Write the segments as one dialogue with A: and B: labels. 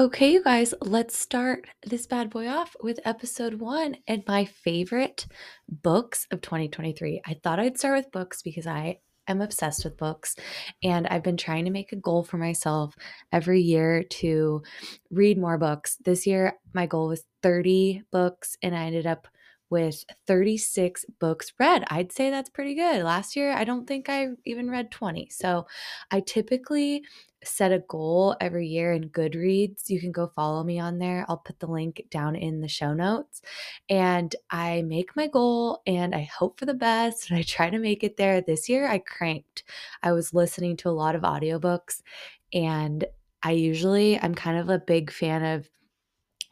A: Okay, you guys, let's start this bad boy off with episode one and my favorite books of 2023. I thought I'd start with books because I am obsessed with books and I've been trying to make a goal for myself every year to read more books. This year, my goal was 30 books and I ended up with 36 books read. I'd say that's pretty good. Last year, I don't think I even read 20. So I typically set a goal every year in Goodreads. You can go follow me on there. I'll put the link down in the show notes. And I make my goal and I hope for the best and I try to make it there. This year, I cranked. I was listening to a lot of audiobooks and I usually, I'm kind of a big fan of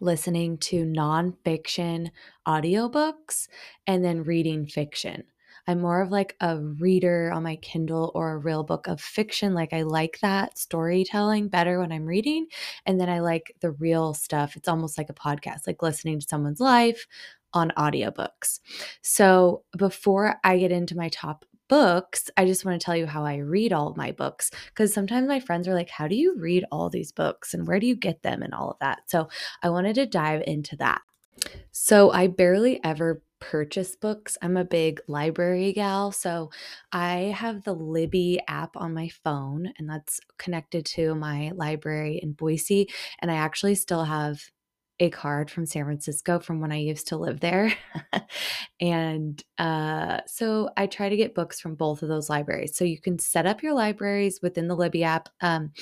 A: listening to nonfiction audiobooks and then reading fiction. I'm more of like a reader on my Kindle or a real book of fiction. Like I like that storytelling better when I'm reading. And then I like the real stuff. It's almost like a podcast, like listening to someone's life on audiobooks. So before I get into my top books, I just want to tell you how I read all my books because sometimes my friends are like, How do you read all these books and where do you get them and all of that? So I wanted to dive into that. So I barely ever purchase books. I'm a big library gal. So I have the Libby app on my phone, and that's connected to my library in Boise. And I actually still have a card from San Francisco from when I used to live there. and uh, so I try to get books from both of those libraries. So you can set up your libraries within the Libby app. Um,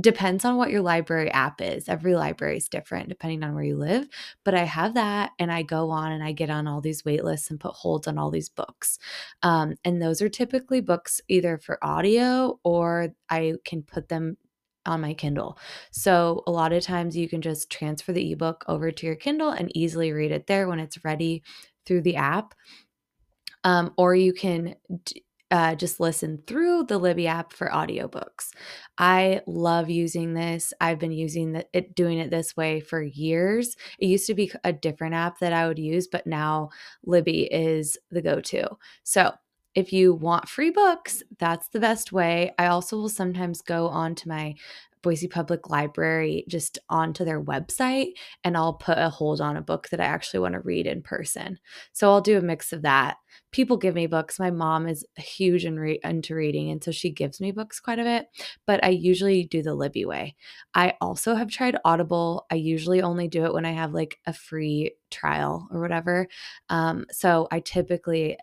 A: depends on what your library app is. Every library is different depending on where you live. But I have that and I go on and I get on all these wait lists and put holds on all these books. Um, and those are typically books either for audio or I can put them on my Kindle. So a lot of times you can just transfer the ebook over to your Kindle and easily read it there when it's ready through the app. Um, or you can uh, just listen through the Libby app for audiobooks. I love using this. I've been using the, it, doing it this way for years. It used to be a different app that I would use, but now Libby is the go to. So if you want free books, that's the best way. I also will sometimes go on to my Boise Public Library just onto their website and I'll put a hold on a book that I actually want to read in person. So I'll do a mix of that. People give me books. My mom is huge in re- into reading, and so she gives me books quite a bit, but I usually do the Libby way. I also have tried Audible. I usually only do it when I have like a free trial or whatever. Um, so I typically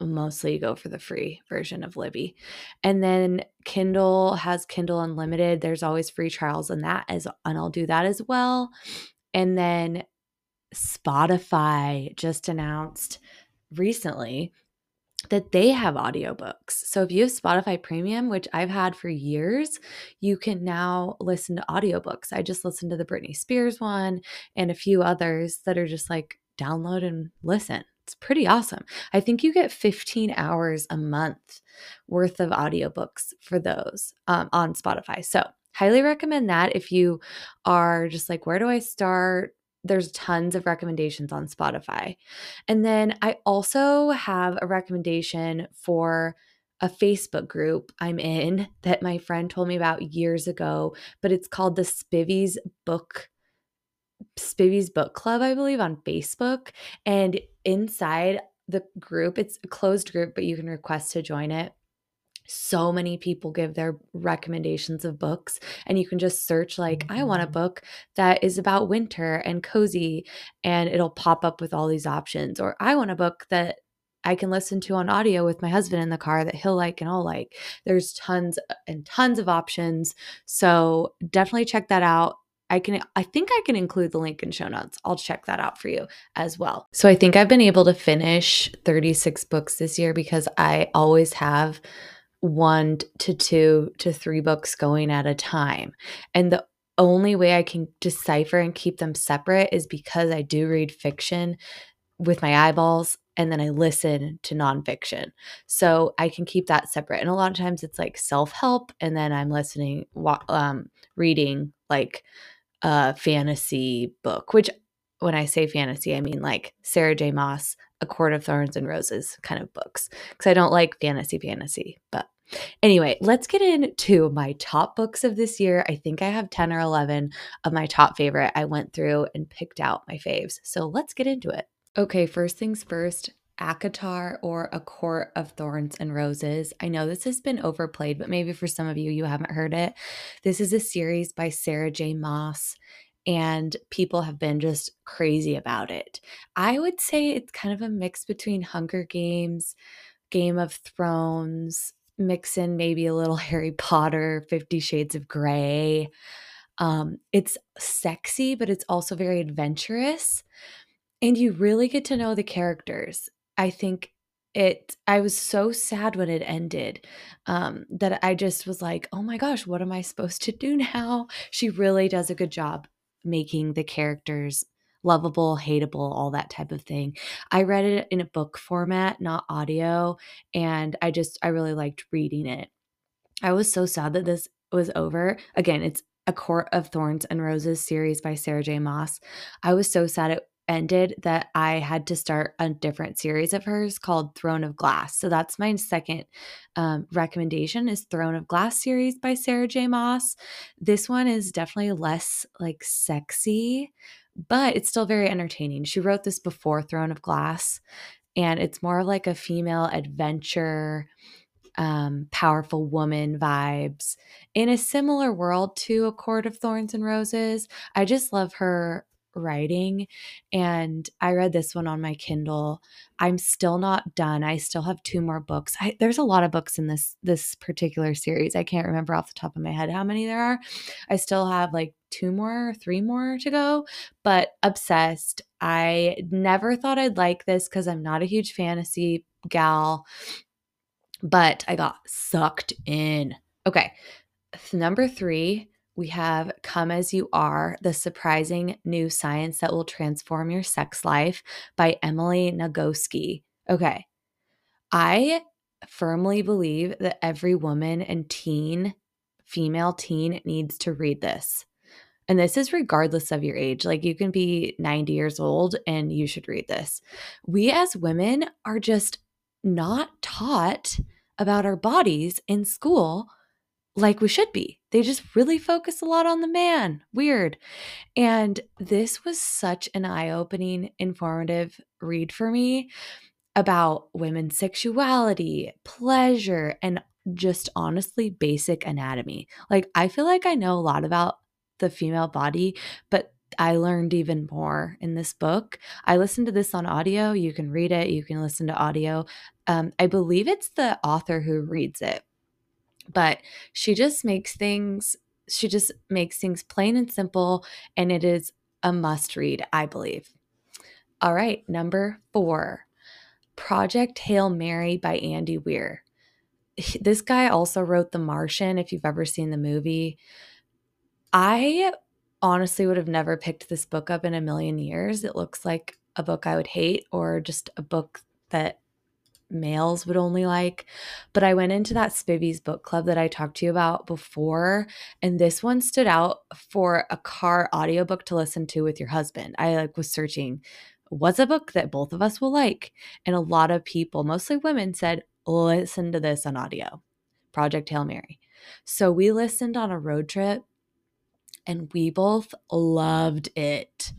A: mostly go for the free version of Libby. And then Kindle has Kindle Unlimited. There's always free trials on that as and I'll do that as well. And then Spotify just announced recently that they have audiobooks. So if you have Spotify Premium, which I've had for years, you can now listen to audiobooks. I just listened to the Britney Spears one and a few others that are just like download and listen. It's pretty awesome. I think you get 15 hours a month worth of audiobooks for those um, on Spotify. So, highly recommend that if you are just like, where do I start? There's tons of recommendations on Spotify. And then I also have a recommendation for a Facebook group I'm in that my friend told me about years ago, but it's called the Spivvy's Book Spivvy's Book Club, I believe, on Facebook. And inside the group, it's a closed group, but you can request to join it. So many people give their recommendations of books, and you can just search, like, I want a mm-hmm. book that is about winter and cozy, and it'll pop up with all these options. Or I want a book that I can listen to on audio with my husband in the car that he'll like and I'll like. There's tons and tons of options. So definitely check that out. I can I think I can include the link in show notes. I'll check that out for you as well. So I think I've been able to finish 36 books this year because I always have one to two to three books going at a time. And the only way I can decipher and keep them separate is because I do read fiction with my eyeballs and then I listen to nonfiction. So I can keep that separate. And a lot of times it's like self help, and then I'm listening, um, reading like a fantasy book, which when I say fantasy, I mean like Sarah J. Maas, A Court of Thorns and Roses kind of books. Because I don't like fantasy fantasy, but Anyway, let's get into my top books of this year. I think I have 10 or 11 of my top favorite. I went through and picked out my faves. So let's get into it. Okay, first things first, ACOTAR or A Court of Thorns and Roses. I know this has been overplayed, but maybe for some of you, you haven't heard it. This is a series by Sarah J. Maas, and people have been just crazy about it. I would say it's kind of a mix between Hunger Games, Game of Thrones, mix in maybe a little Harry Potter, Fifty Shades of Grey. Um, it's sexy, but it's also very adventurous. And you really get to know the characters. I think it I was so sad when it ended um, that I just was like, oh my gosh, what am I supposed to do now? She really does a good job making the characters lovable, hateable, all that type of thing. I read it in a book format, not audio, and I just I really liked reading it. I was so sad that this was over. Again, it's a Court of Thorns and Roses series by Sarah J. Maas I was so sad it ended that I had to start a different series of hers called Throne of Glass. So that's my second um, recommendation is Throne of Glass series by Sarah J. Maas. This one is definitely less like sexy, but it's still very entertaining. She wrote this before Throne of Glass, and it's more of like a female adventure um, powerful woman vibes in a similar world to A Court of Thorns and Roses. I just love her writing and I read this one on my Kindle. I'm still not done. I still have two more books. I, there's a lot of books in this this particular series. I can't remember off the top of my head how many there are. I still have like two more, three more to go, but obsessed. I never thought I'd like this cuz I'm not a huge fantasy gal, but I got sucked in. Okay. Number 3 we have Come As You Are The Surprising New Science That Will Transform Your Sex Life by Emily Nagoski. Okay. I firmly believe that every woman and teen, female teen, needs to read this. And this is regardless of your age. Like you can be 90 years old and you should read this. We as women are just not taught about our bodies in school like we should be. They just really focus a lot on the man. Weird. And this was such an eye opening, informative read for me about women's sexuality, pleasure, and just honestly basic anatomy. Like, I feel like I know a lot about the female body, but I learned even more in this book. I listened to this on audio. You can read it, you can listen to audio. Um, I believe it's the author who reads it but she just makes things she just makes things plain and simple and it is a must read i believe. All right number four project hail mary by andy weir. This guy also wrote the martian if you've ever seen the movie. I honestly would have never picked this book up in a million years. It looks like a book i would hate or just a book that males would only like. But I went into that Spivvy's book club that I talked to you about before, and this one stood out for a car audiobook to listen to with your husband. I like was searching what's a book that both of us will like, and a lot of people, mostly women, said listen to this on audio. Project Hail Mary. So we listened on a road trip and we both loved it.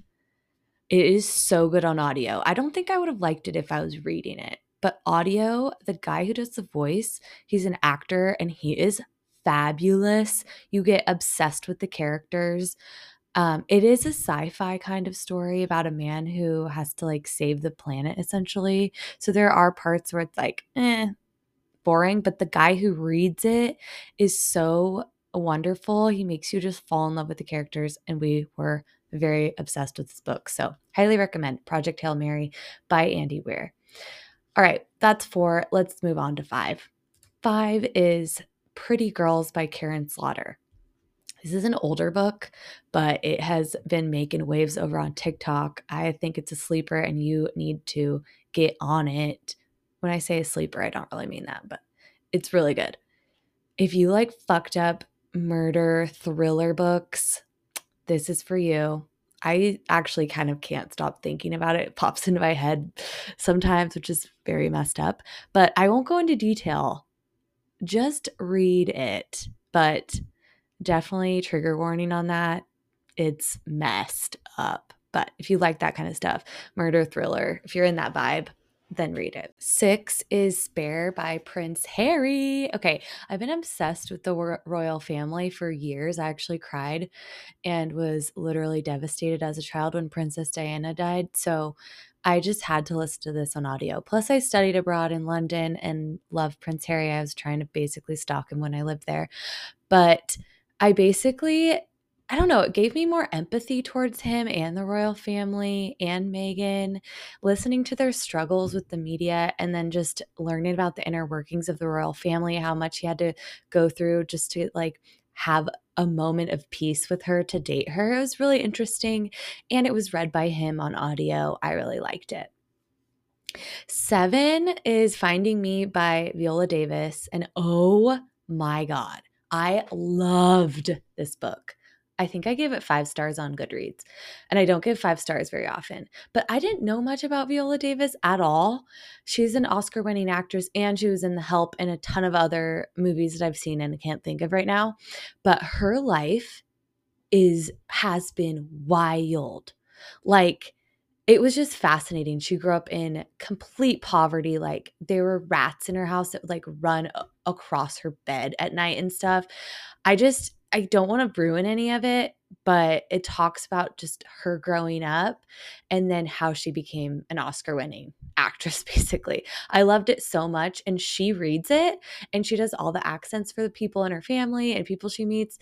A: It is so good on audio. I don't think I would have liked it if I was reading it. But audio, the guy who does the voice, he's an actor and he is fabulous. You get obsessed with the characters. Um, it is a sci-fi kind of story about a man who has to like save the planet essentially. So there are parts where it's like, eh, boring, but the guy who reads it is so wonderful. He makes you just fall in love with the characters, and we were very obsessed with this book. So highly recommend Project Hail Mary by Andy Weir. All right, that's four. Let's move on to five. Five is Pretty Girls by Karin Slaughter. This is an older book, but it has been making waves over on TikTok. I think it's a sleeper and you need to get on it. When I say a sleeper, I don't really mean that, but it's really good. If you like fucked up murder thriller books, this is for you. I actually kind of can't stop thinking about it. It pops into my head sometimes, which is very messed up. But I won't go into detail just read it. But definitely trigger warning on that. It's messed up. But if you like that kind of stuff, murder thriller, if you're in that vibe, then read it. Six is Spare by Prince Harry. Okay, I've been obsessed with the royal family for years. I actually cried and was literally devastated as a child when Princess Diana died. So I just had to listen to this on audio. Plus, I studied abroad in London and loved Prince Harry. I was trying to basically stalk him when I lived there. But I basically I don't know, it gave me more empathy towards him and the royal family and Meghan, listening to their struggles with the media and then just learning about the inner workings of the royal family, how much he had to go through just to like have a moment of peace with her to date her. It was really interesting and it was read by him on audio. I really liked it. Seven is Finding Me by Viola Davis. And oh my God, I loved this book. I think I gave it five stars on Goodreads. And I don't give five stars very often. But I didn't know much about Viola Davis at all. She's an Oscar winning actress and she was in The Help and a ton of other movies that I've seen and can't think of right now. But her life is has been wild. Like it was just fascinating. She grew up in complete poverty. Like there were rats in her house that would like run across her bed at night and stuff. I just I don't want to ruin any of it, but it talks about just her growing up and then how she became an Oscar winning actress, basically. I loved it so much. And she reads it and she does all the accents for the people in her family and people she meets.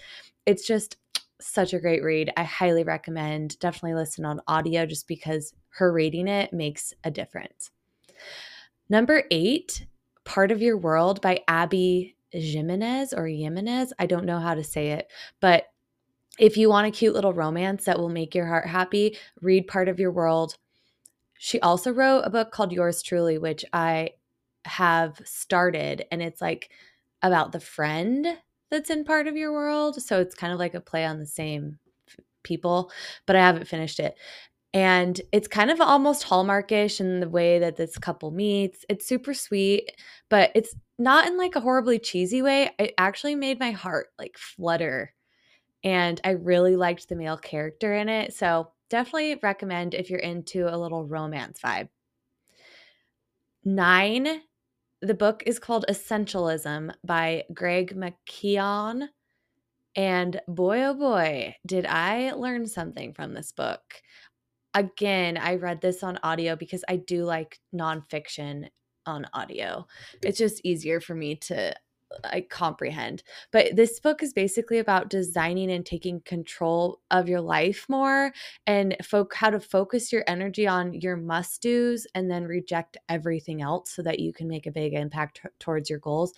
A: It's just such a great read. I highly recommend. Definitely listen on audio just because her reading it makes a difference. Number eight, Part of Your World by Abby Jimenez or Jimenez. I don't know how to say it, but if you want a cute little romance that will make your heart happy, read Part of Your World. She also wrote a book called Yours Truly, which I have started, and it's like about the friend that's in Part of Your World. So it's kind of like a play on the same people, but I haven't finished it. And it's kind of almost hallmarkish in the way that this couple meets. It's super sweet, but it's not in like a horribly cheesy way. It actually made my heart like flutter. And I really liked the male character in it. So definitely recommend if you're into a little romance vibe. Nine, the book is called Essentialism by Greg McKeown. And boy, oh boy, did I learn something from this book again, I read this on audio because I do like nonfiction on audio. It's just easier for me to I comprehend. But this book is basically about designing and taking control of your life more and how to focus your energy on your must do's and then reject everything else so that you can make a big impact t- towards your goals.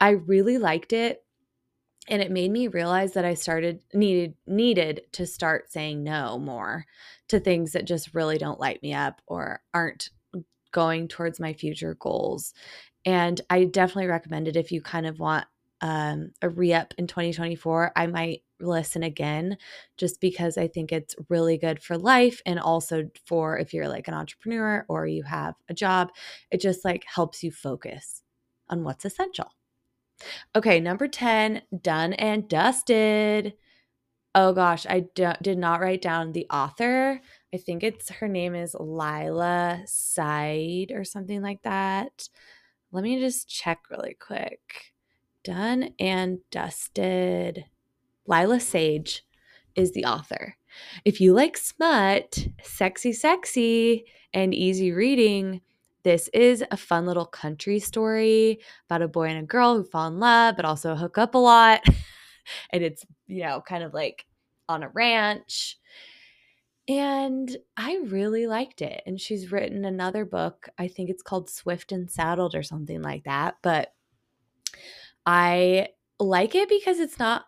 A: I really liked it and it made me realize that I started needed needed to start saying no more to things that just really don't light me up or aren't going towards my future goals. And I definitely recommend it if you kind of want um, a re up in 2024. I might listen again just because I think it's really good for life and also for if you're like an entrepreneur or you have a job, it just like helps you focus on what's essential. Okay, number 10, done and dusted. Oh gosh, I d- did not write down the author. I think it's her name is Lila Side or something like that. Let me just check really quick. Done and dusted. Lyla Sage is the author. If you like smut, sexy, sexy, and easy reading, this is a fun little country story about a boy and a girl who fall in love, but also hook up a lot. and it's, you know, kind of like on a ranch. And I really liked it. And she's written another book. I think it's called Swift and Saddled or something like that. But I like it because it's not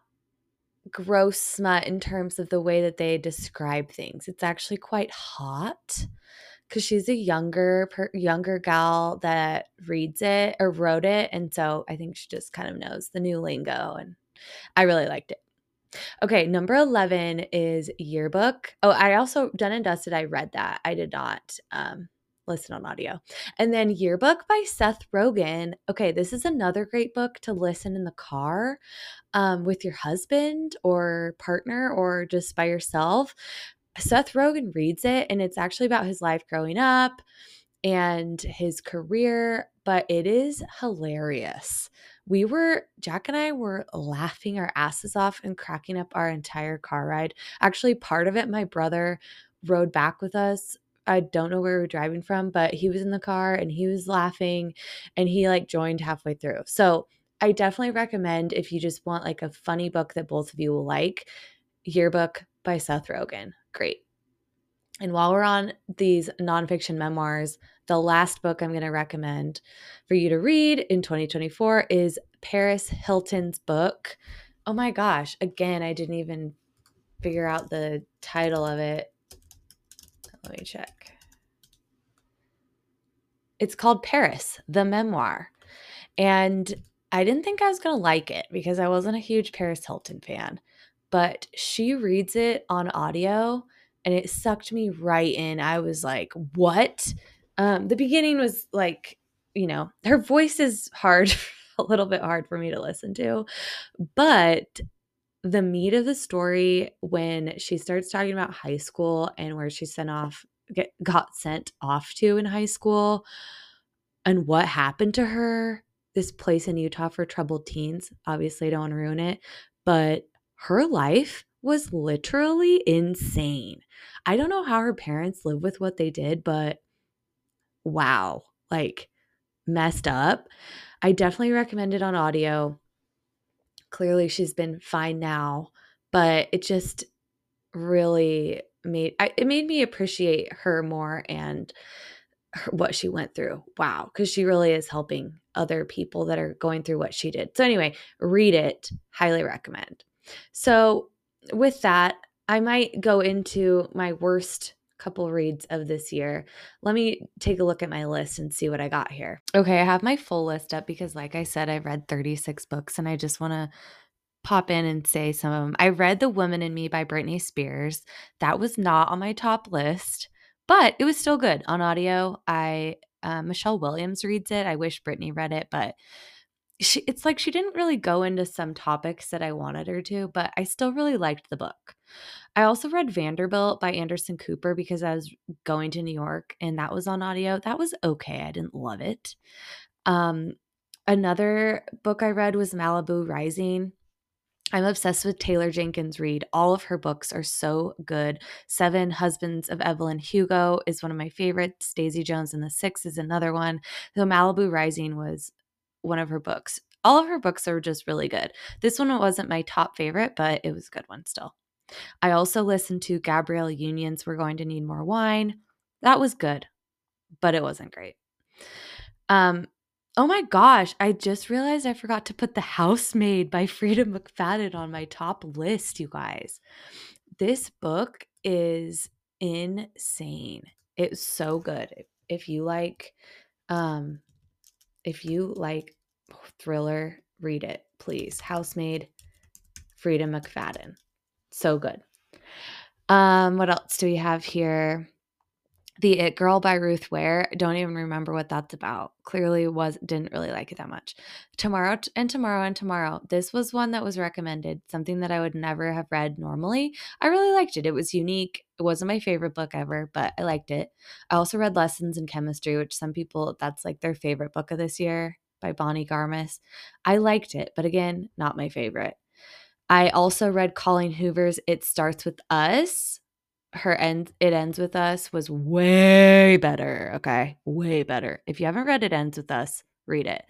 A: gross smut in terms of the way that they describe things. It's actually quite hot because she's a younger per, younger gal that reads it or wrote it and so i think she just kind of knows the new lingo and i really liked it okay number 11 is yearbook oh i also done and dusted i read that i did not um listen on audio. And then Yearbook by Seth Rogen. Okay, this is another great book to listen in the car um, with your husband or partner or just by yourself. Seth Rogen reads it, and it's actually about his life growing up and his career, but it is hilarious. We were, Jack and I were laughing our asses off and cracking up our entire car ride. Actually, part of it, my brother rode back with us. I don't know where we were driving from, but he was in the car and he was laughing and he like joined halfway through. So I definitely recommend if you just want like a funny book that both of you will like, Yearbook by Seth Rogen. Great. And while we're on these nonfiction memoirs, the last book I'm going to recommend for you to read in 2024 is Paris Hilton's book. Oh my gosh, again, I didn't even figure out the title of it. Let me check. It's called Paris, the memoir. And I didn't think I was going to like it because I wasn't a huge Paris Hilton fan, but she reads it on audio and it sucked me right in. I was like, what? Um, the beginning was like, you know, her voice is hard, a little bit hard for me to listen to, but the meat of the story when she starts talking about high school and where she sent off get, got sent off to in high school and what happened to her this place in utah for troubled teens obviously I don't want to ruin it but her life was literally insane I don't know how her parents live with what they did, but wow, like messed up. I definitely recommend it on audio. Clearly, she's been fine now, but it just really made I, it made me appreciate her more and her, what she went through. Wow, because she really is helping other people that are going through what she did. So anyway, read it. Highly recommend. So with that, I might go into my worst couple reads of this year. Let me take a look at my list and see what I got here. Okay, I have my full list up because, like I said, I've read 36 books and I just want to pop in and say some of them. I read The Woman in Me by Britney Spears. That was not on my top list, but it was still good on audio. I uh, Michelle Williams reads it. I wish Britney read it, but she, it's like she didn't really go into some topics that I wanted her to, but I still really liked the book. I also read Vanderbilt by Anderson Cooper because I was going to New York and that was on audio. That was okay. I didn't love it. Um, another book I read was Malibu Rising. I'm obsessed with Taylor Jenkins Reid. All of her books are so good. Seven Husbands of Evelyn Hugo is one of my favorites. Daisy Jones and the Six is another one. So Malibu Rising was one of her books. All of her books are just really good. This one wasn't my top favorite, but it was a good one still. I also listened to Gabrielle Union's We're Going to Need More Wine. That was good, but it wasn't great. Um, oh my gosh, I just realized I forgot to put The Housemaid by Freida McFadden on my top list, you guys. This book is insane. It's so good. If you like um if you like thriller, read it, please. Housemaid, Freida McFadden. So good. Um, what else do we have here? The It Girl by Ruth Ware. Don't even remember what that's about. Clearly was didn't really like it that much. Tomorrow and tomorrow and tomorrow. This was one that was recommended, something that I would never have read normally. I really liked it. It was unique. It wasn't my favorite book ever, but I liked it. I also read Lessons in Chemistry, which some people that's like their favorite book of this year by Bonnie Garmus. I liked it, but again, not my favorite. I also read Colleen Hoover's It Starts With Us. Her end It Ends With Us was way better. Okay. Way better. If you haven't read It Ends With Us, read it.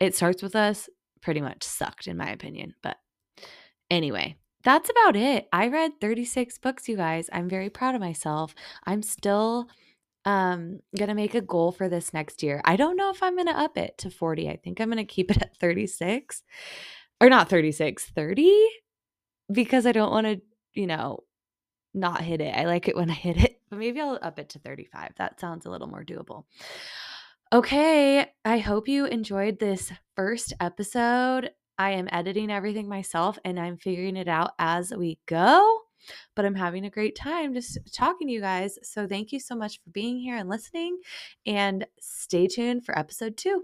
A: It Starts With Us pretty much sucked, in my opinion. But anyway, that's about it. I read 36 books, you guys. I'm very proud of myself. I'm still um gonna make a goal for this next year. I don't know if I'm gonna up it to 40. I think I'm gonna keep it at 36 or not 36, 30 because I don't want to, you know, not hit it. I like it when I hit it, but maybe I'll up it to 35. That sounds a little more doable. Okay, I hope you enjoyed this first episode. I am editing everything myself and I'm figuring it out as we go. but I'm having a great time just talking to you guys. So thank you so much for being here and listening, and stay tuned for episode two.